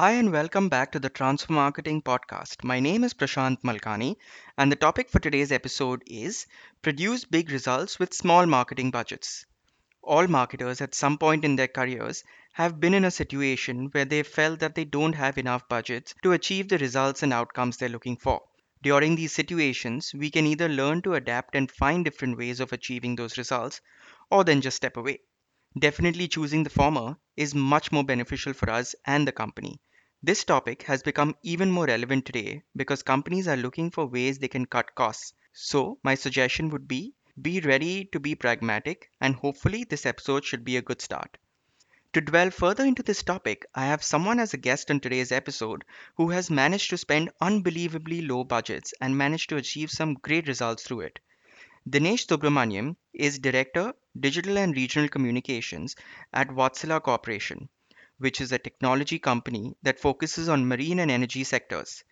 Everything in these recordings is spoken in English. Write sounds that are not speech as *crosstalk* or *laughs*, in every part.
Hi, and welcome back to the Transfer Marketing Podcast. My name is Prashant Malkani, and the topic for today's episode is Produce Big Results with Small Marketing Budgets. All marketers at some point in their careers have been in a situation where they felt that they don't have enough budgets to achieve the results and outcomes they're looking for. During these situations, we can either learn to adapt and find different ways of achieving those results, or then just step away. Definitely choosing the former is much more beneficial for us and the company. This topic has become even more relevant today because companies are looking for ways they can cut costs. So, my suggestion would be be ready to be pragmatic, and hopefully, this episode should be a good start. To delve further into this topic, I have someone as a guest on today's episode who has managed to spend unbelievably low budgets and managed to achieve some great results through it. Dinesh Subramaniam is Director, Digital and Regional Communications at Wärtsilä Corporation, which is a technology company that focuses on marine and energy sectors.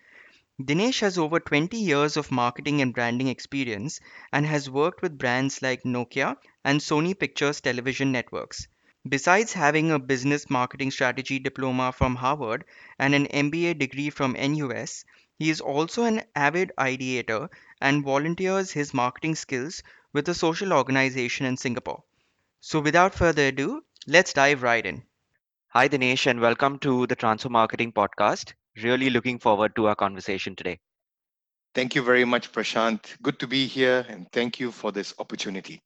Dinesh has over 20 years of marketing and branding experience and has worked with brands like Nokia and Sony Pictures Television Networks. Besides having a business marketing strategy diploma from Harvard and an MBA degree from NUS, he is also an avid ideator and volunteers his marketing skills with a social organization in Singapore. So, without further ado, let's dive right in. Hi, Dinesh, and welcome to the Transfer Marketing Podcast. Really looking forward to our conversation today. Thank you very much, Prashant. Good to be here, and thank you for this opportunity.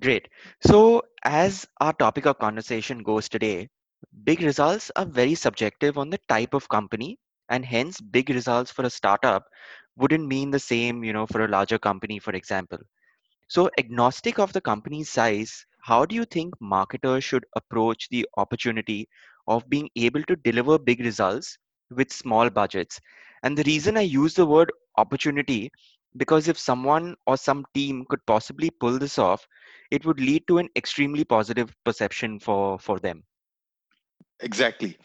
Great. So, as our topic of conversation goes today, big results are very subjective on the type of company, and hence, big results for a startup wouldn't mean the same, you know, for a larger company, for example. So, agnostic of the company's size, how do you think marketers should approach the opportunity of being able to deliver big results with small budgets? And the reason I use the word opportunity because if someone or some team could possibly pull this off, it would lead to an extremely positive perception for, for them. Exactly.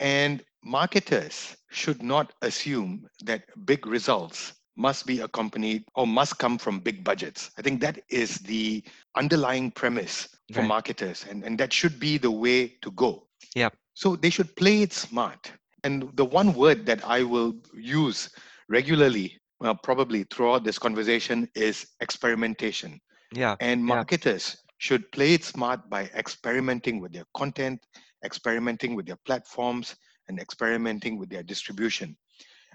And marketers should not assume that big results must be accompanied or must come from big budgets. I think that is the underlying premise for right. marketers, and, and that should be the way to go. Yeah. So they should play it smart. And the one word that I will use regularly, well, probably throughout this conversation, is experimentation. Yeah. And marketers yeah. should play it smart by experimenting with their content, experimenting with their platforms, and experimenting with their distribution.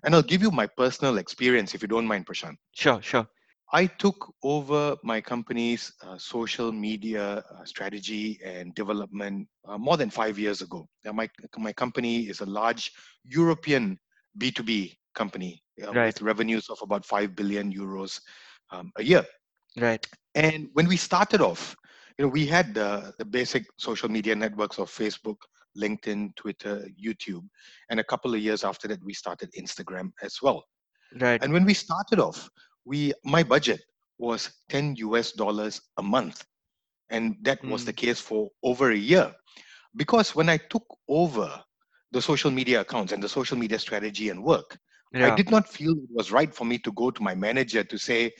And I'll give you my personal experience if you don't mind, Prashant. Sure, sure. I took over my company's uh, social media uh, strategy and development uh, more than five years ago. Now, my, my company is a large European B2B company uh, right. with revenues of about 5 billion euros um, a year. Right. And when we started off, you know, we had the, the basic social media networks of Facebook, LinkedIn, Twitter, YouTube. And a couple of years after that, we started Instagram as well. Right. And when we started off, we my budget was 10 US dollars a month. And that mm. was the hmm. case for over a year. Because when I took over the social media accounts and the social media strategy and work, yeah. I did not feel it was right for me to go to my manager to say,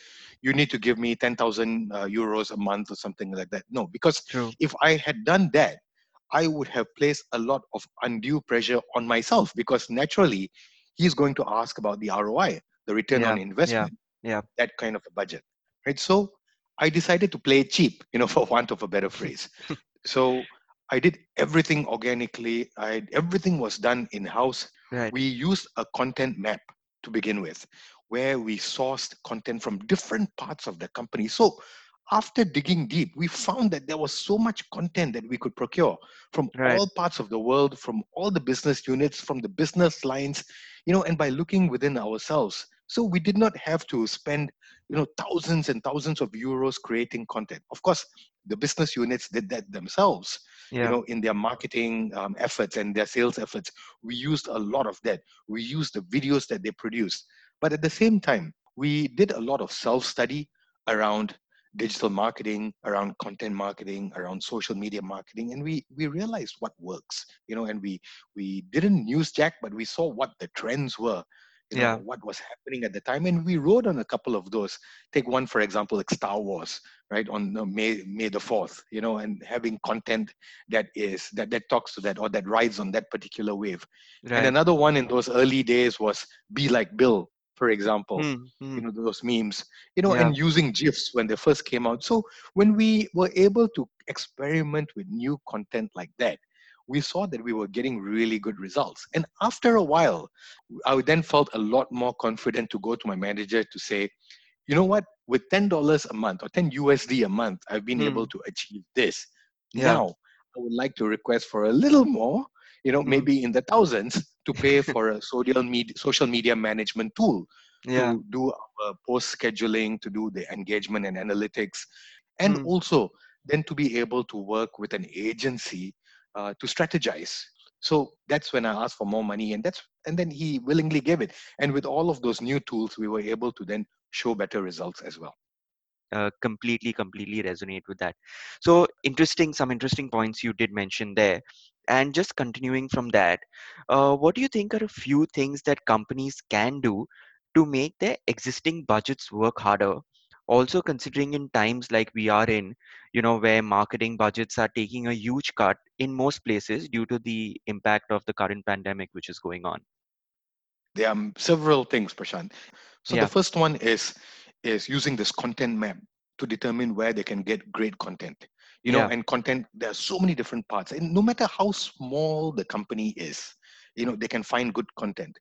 you need to give me 10,000 uh, euros a month or something like that. No, because True. if I had done that, I would have placed a lot of undue pressure on myself because naturally he's going to ask about the ROI, the return yeah, on investment, yeah, yeah. that kind of a budget, right? So I decided to play it cheap, you know, *laughs* for want of a better phrase. *laughs* so I did everything organically. I everything was done in house. Right. We used a content map to begin with, where we sourced content from different parts of the company. So after digging deep, we found that there was so much content that we could procure from right. all parts of the world, from all the business units, from the business lines, you know, and by looking within ourselves. So we did not have to spend, you know, thousands and thousands of euros creating content. Of course, the business units did that themselves, yeah. you know, in their marketing um, efforts and their sales efforts. We used a lot of that. We used the videos that they produced. But at the same time, we did a lot of self-study around digital marketing around content marketing around social media marketing and we we realized what works you know and we we didn't use jack but we saw what the trends were you know Yeah. what was happening at the time and we wrote on a couple of those take one for example like star wars right on may may the 4th you know and having content that is that that talks to that or that rides on that particular wave right. and another one in those early days was be like bill for example Hmm. you know those memes you know Yeah. and using gifs when they first came out so when we were able to experiment with new content like that we saw that we were getting really good results and after a while i then felt a lot more confident to go to my manager to say you know what with $10 a month or 10 usd a month i've been able Hmm. to achieve this Yeah. now i would like to request for a little more you know Hmm. maybe in the thousands to pay for a social media social media management tool Yeah. to do our post scheduling, to do the engagement and analytics, and Hmm. also then to be able to work with an agency uh, to strategize. So that's when I asked for more money, and that's and then he willingly gave it. And with all of those new tools, we were able to then show better results as well. Uh, completely completely resonate with that. So interesting some interesting points you did mention there. And just continuing from that uh, what do you think are a few things that companies can do to make their existing budgets work harder? Also considering in times like we are in you know where marketing budgets are taking a huge cut in most places due to the impact of the current pandemic which is going on. There are several things, Prashant. So the first one is is using this content map to determine where they can get great content. You know, yeah and content there are so many different parts, and no matter how small the company is, you know, they can find good content.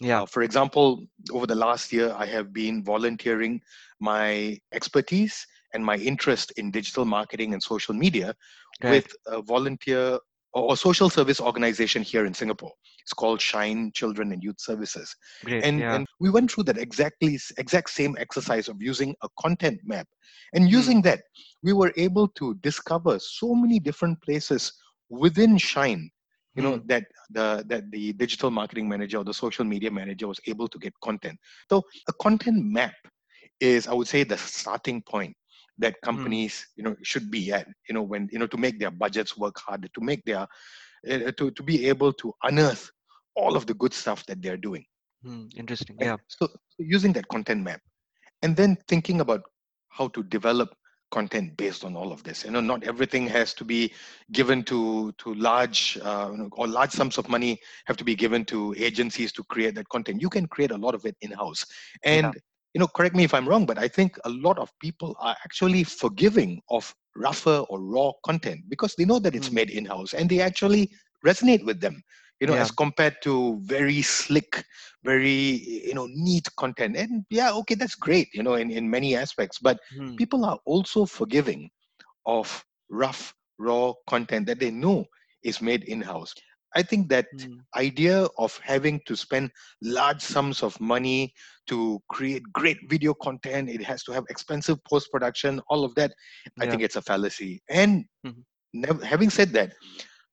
yeah Uh, for example, over the last year, I have been volunteering my expertise and my interest in digital marketing and social media right with a volunteer or, or social service organization here in Singapore. It's called Shine Children and Youth Services, great and yeah and we went through that exactly exact same exercise of using a content map, and Hmm. using that, we were able to discover so many different places within Shine you know Hmm. that the that the digital marketing manager or the social media manager was able to get content so a content map is i would say the starting point that Hmm. companies you know should be at you know when you know to make their budgets work harder to make their to, to be able to unearth all of the good stuff that they're doing. Hmm. interesting right yeah. so, so using that content map and then thinking about how to develop content based on all of this. You know not everything has to be given to to large uh, or large sums of money have to be given to agencies to create that content. You can create a lot of it in house yeah. and you know correct me if i'm wrong but i think a lot of people are actually forgiving of rougher or raw content because they know that it's Hmm. made in house and they actually resonate with them you know Yeah. as compared to very slick very you know neat content and yeah okay that's great you know in, in many aspects but Hmm. people are also forgiving of rough raw content that they know is made in-house i think that Hmm. idea of having to spend large sums of money to create great video content it has to have expensive post-production all of that i Yeah. think it's a fallacy and Mhm. nev- having said that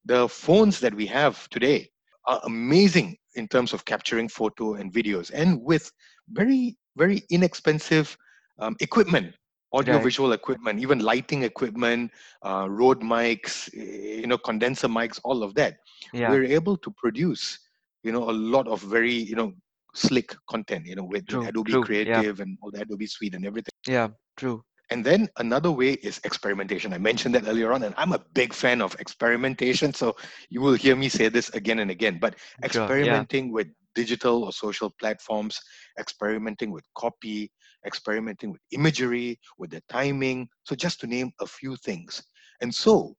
the phones that we have today are amazing in terms of capturing photo and videos and with very very inexpensive um, equipment audio Right. equipment even lighting equipment uh, Rode mics eh, you know condenser mics all of that Yeah. we're able to produce you know a lot of very you know slick content you know with, True. adobe True. Yeah. creative and all the adobe suite and everything Yeah. True. and then another way is experimentation. I mentioned that earlier on, and I'm a big fan of experimentation. So you will hear me say this again and again. But Sure. Yeah. experimenting with digital or social platforms, experimenting with copy, experimenting with imagery, with the timing. So just to name a few things. And so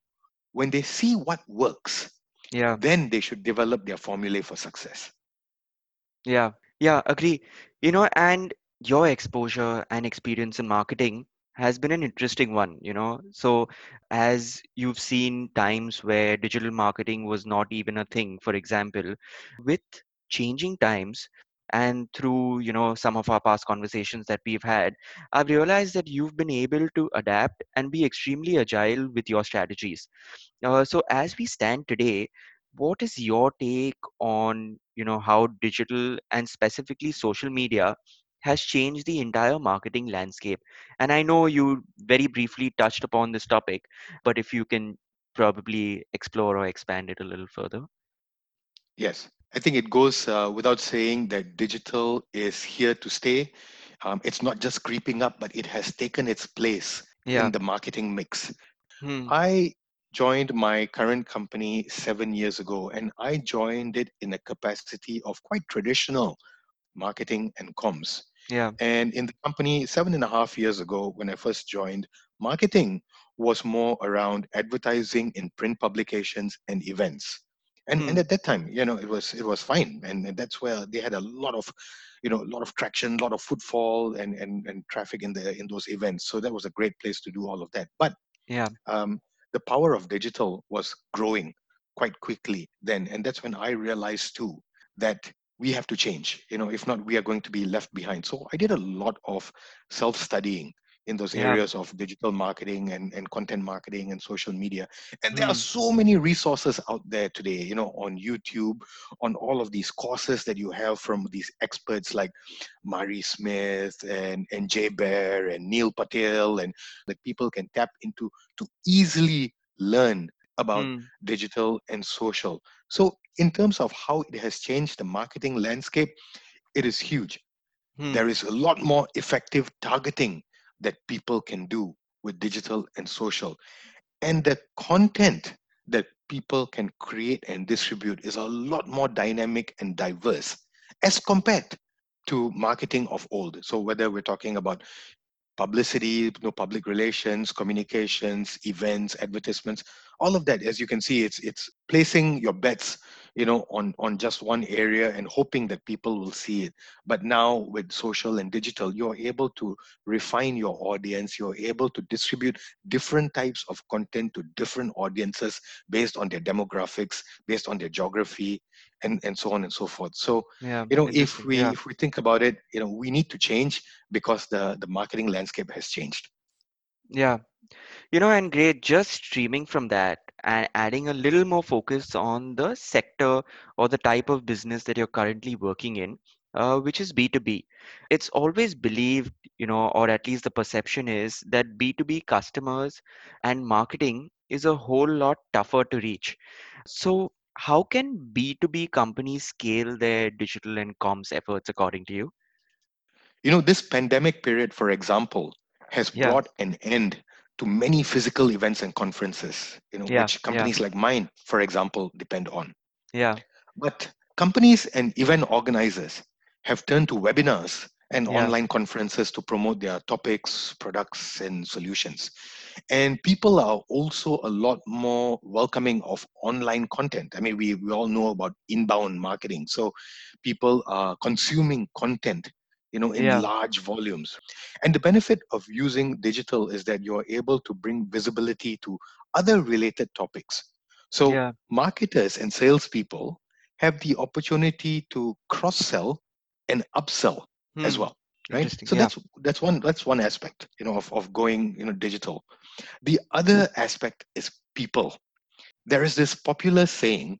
when they see what works, Yeah. then they should develop their formulae for success. Yeah. Yeah. Agree. You know, and your exposure and experience in marketing has been an interesting one, you know. So, as you've seen times where digital marketing was not even a thing, for example, with changing times and through, you know, some of our past conversations that we've had, I've realized that you've been able to adapt and be extremely agile with your strategies. Uh, so as we stand today, what is your take on, you know, how digital and specifically social media has changed the entire marketing landscape? And I know you very briefly touched upon this topic, but if you can probably explore or expand it a little further. Yes. I think it goes uh, without saying that digital is here to stay. Um, it's not just creeping up, but it has taken its place Yeah. in the marketing mix. Hmm. I joined my current company seven years ago, and I joined it in a capacity of quite traditional marketing and comms. Yeah. And in the company, seven and a half years ago, when I first joined, marketing was more around advertising in print publications and events. And, Hmm. and at that time, you know, it was it was fine, and, and that's where they had a lot of, you know, a lot of traction, a lot of footfall, and, and and traffic in the in those events. So that was a great place to do all of that. But Yeah. um, the power of digital was growing quite quickly then and that's when i realized too that we have to change you know if not we are going to be left behind so i did a lot of self studying in those Yeah. areas of digital marketing and, and content marketing and social media and there are Hmm. so many resources out there today you know on youtube on all of these courses that you have from these experts like Mari Smith and, and Jay Baer and Neil Patel and that people can tap into to easily learn about Hmm. digital and social. So, in terms of how it has changed the marketing landscape, it is huge. Hmm. There is a lot more effective targeting that people can do with digital and social. And the content that people can create and distribute is a lot more dynamic and diverse as compared to marketing of old. So, whether we're talking about publicity, you know, public relations, communications, events, advertisements, all of that. As you can see, it's it's placing your bets, you know, on on just one area and hoping that people will see it. But now with social and digital, you're able to refine your audience. You're able to distribute different types of content to different audiences based on their demographics, based on their geography, and and so on and so forth. So Yeah. you know if we Yeah. if we think about it you know we need to change because the the marketing landscape has changed Yeah. You know, and great, just streaming from that and adding a little more focus on the sector or the type of business that you're currently working in, uh, which is B2B. It's always believed, you know, or at least the perception is that B2B customers and marketing is a whole lot tougher to reach. So, how can B2B companies scale their digital and comms efforts according to you? you know this pandemic period for example has Yeah, brought an end to many physical events and conferences you know yeah, which yeah, companies like mine for example depend on. Yeah, but companies and event organizers have turned to webinars and yeah, online conferences to promote their topics products and solutions. And people are also a lot more welcoming of online content. I mean we, we all know about inbound marketing. So people are consuming content you know in yeah, large volumes and the benefit of using digital is that you're able to bring visibility to other related topics so yeah. marketers and salespeople have the opportunity to cross sell and upsell as Hmm. well right Interesting. so Yeah. that's that's one that's one aspect you know of, of going you know digital the Hmm. other aspect is people. There is this popular saying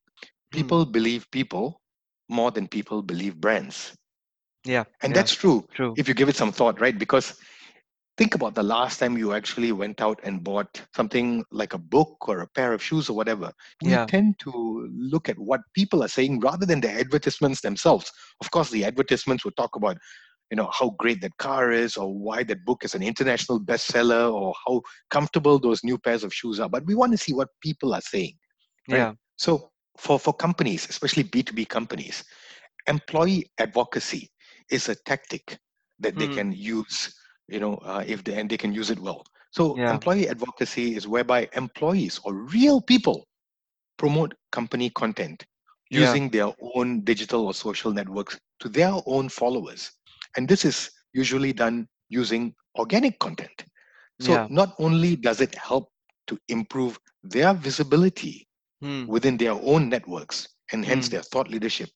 Hmm. people believe people more than people believe brands. Yeah. And Yeah. that's true True. if you give it some thought, right? Because think about the last time you actually went out and bought something like a book or a pair of shoes or whatever. We Yeah. tend to look at what people are saying rather than the advertisements themselves. Of course, the advertisements will talk about you know how great that car is or why that book is an international bestseller or how comfortable those new pairs of shoes are but we want to see what people are saying right Yeah. so for for companies especially b2b companies employee advocacy is a tactic that they Hmm. can use you know uh, if they and they can use it well so Yeah. employee advocacy is whereby employees or real people promote company content Yeah. using their own digital or social networks to their own followers. And this is usually done using organic content. So Yeah. not only does it help to improve their visibility Hmm. within their own networks and hence Hmm. their thought leadership,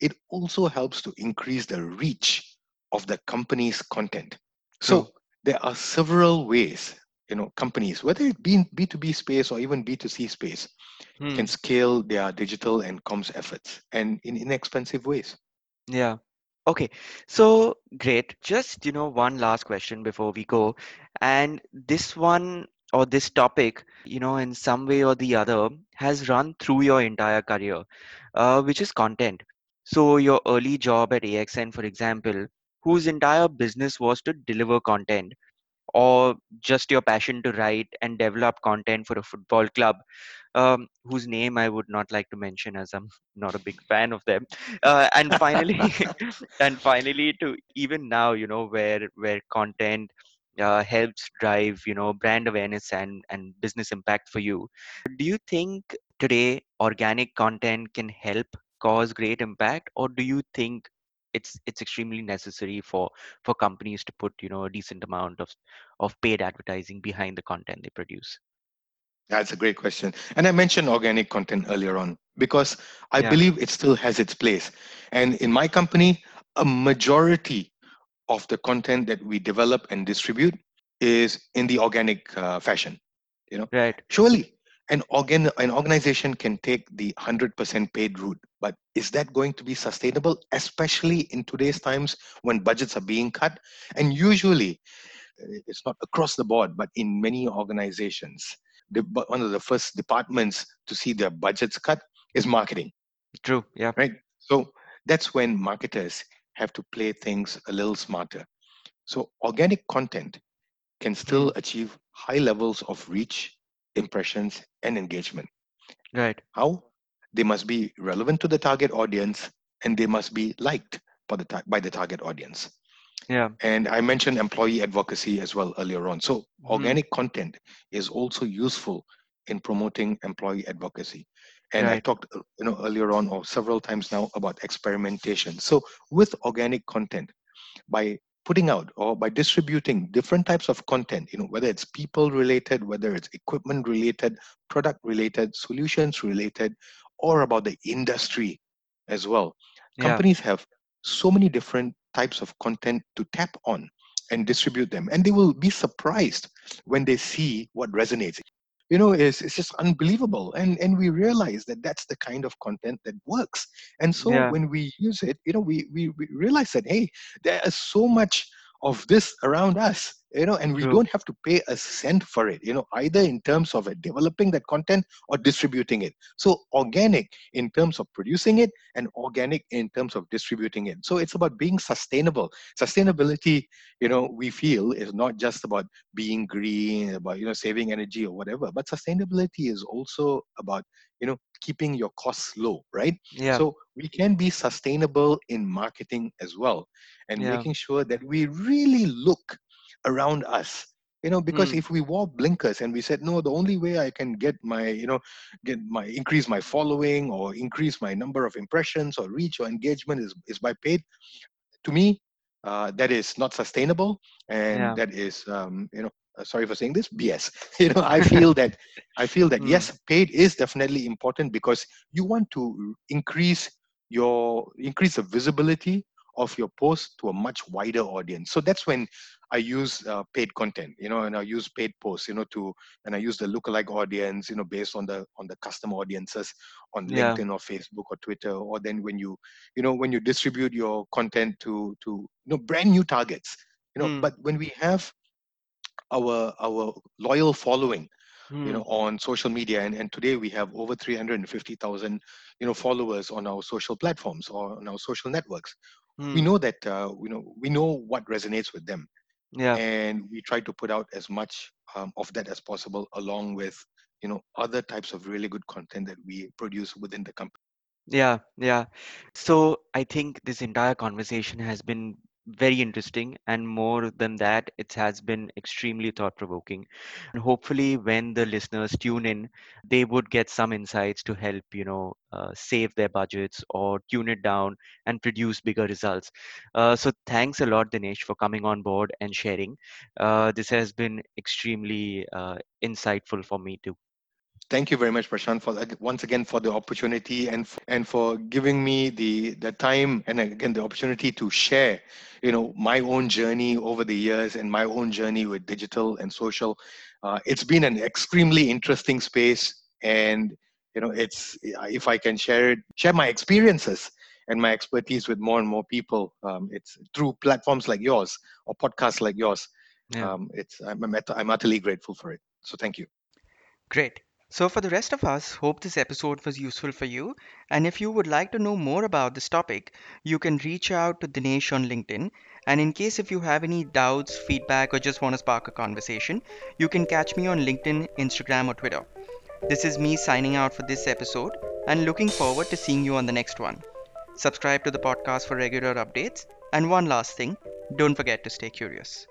it also helps to increase the reach of the company's content. So there are several ways, you know, companies, whether it be in B2B space or even B2C space, can Hmm. scale their digital and comms efforts and in inexpensive ways. Yeah. Okay. So great. Just, you know, one last question before we go. And this one or this topic, you know, in some way or the other has run through your entire career, uh, which is content. So, your early job at AXN, for example, whose entire business was to deliver content, or just your passion to write and develop content for a football club, um, whose name I would not like to mention as I'm *laughs* not a big fan of them. Uh, and finally, *laughs* *laughs* and finally, to even now, you know, where where content uh, helps drive, you know, brand awareness and and business impact for you. Do you think today organic content can help cause great impact, or do you think it's it's extremely necessary for for companies to put you know a decent amount of of paid advertising behind the content they produce? That's a great question. And I mentioned organic content earlier on because I Yeah, believe it still has its place. And in my company, a majority of the content that we develop and distribute is in the organic uh, fashion. You know, right. surely an organ an organization can take the 100% paid route, but is that going to be sustainable, especially in today's times when budgets are being cut? And usually uh, it's not across the board, but in many organizations, the, one of the first departments to see their budgets cut is marketing, True. Yeah. right? So that's when marketers have to play things a little smarter. So organic content can still achieve high levels of reach, impressions, and engagement. Right. How? They must be relevant to the target audience and they must be liked by the, tar- by the target audience. Yeah. And I mentioned employee advocacy as well earlier on. So Hmm. organic content is also useful in promoting employee advocacy. And I talked, uh, you know, earlier on or several times now about experimentation. So with organic content, by putting out or by distributing different types of content, you know, whether it's people related, whether it's equipment related, product related, solutions related, or about the industry as well. Yeah. Companies have so many different types of content to tap on and distribute them. And they will be surprised when they see what resonates. You know, it's, it's just unbelievable. And, and we realize that that's the kind of content that works. And so Yeah. when we use it, you know, we, we, we realize that, hey, there is so much of this around us you know and we True. don't have to pay a cent for it you know either in terms of uh, developing that content or distributing it. So organic in terms of producing it and organic in terms of distributing it. So it's about being sustainable. Sustainability you know we feel is not just about being green about you know saving energy or whatever but sustainability is also about you know keeping your costs low right Yeah. so we can be sustainable in marketing as well and Yeah. making sure that we really look around us you know because Hmm. if we wore blinkers and we said no the only way i can get my you know get my increase my following or increase my number of impressions or reach or engagement is, is by paid to me uh, that is not sustainable and Yeah. that is um, you know sorry for saying this bs *laughs* you know i feel that i *laughs* feel that Hmm. yes paid is definitely important because you want to increase your increase the visibility of your post to a much wider audience so that's when i use uh, paid content you know and i use paid posts you know to and i use the lookalike audience you know based on the on the custom audiences on Yeah. linkedin or facebook or twitter or then when you you know when you distribute your content to to you know brand new targets you know Hmm. but when we have our our loyal following you Hmm. know on social media and, and today we have over 350000 you know followers on our social platforms or on our social networks we Hmm. know that uh, you know we know what resonates with them Yeah. and we try to put out as much um, of that as possible along with you know other types of really good content that we produce within the company Yeah, yeah. So I think this entire conversation has been very interesting, and more than that, it has been extremely thought-provoking. And hopefully, when the listeners tune in, they would get some insights to help, you know, uh, save their budgets or tune it down and produce bigger results. Uh, so thanks a lot, Dinesh, for coming on board and sharing. Uh, this has been extremely uh, insightful for me too. Thank you very much, Prashant, for that, once again for the opportunity and and for giving me the the time and again the opportunity to share, you know, my own journey over the years and my own journey with digital and social. Uh, it's been an extremely interesting space, and you know, it's if I can share it, share my experiences and my expertise with more and more people. Um, it's through platforms like yours or podcasts like yours. Yeah. Um, it's I'm, I'm I'm utterly grateful for it. So thank you. Great. So, for the rest of us, hope this episode was useful for you. And if you would like to know more about this topic, you can reach out to Dinesh on LinkedIn. And in case if you have any doubts, feedback, or just want to spark a conversation, you can catch me on LinkedIn, Instagram, or Twitter. This is me signing out for this episode and looking forward to seeing you on the next one. Subscribe to the podcast for regular updates. And one last thing don't forget to stay curious.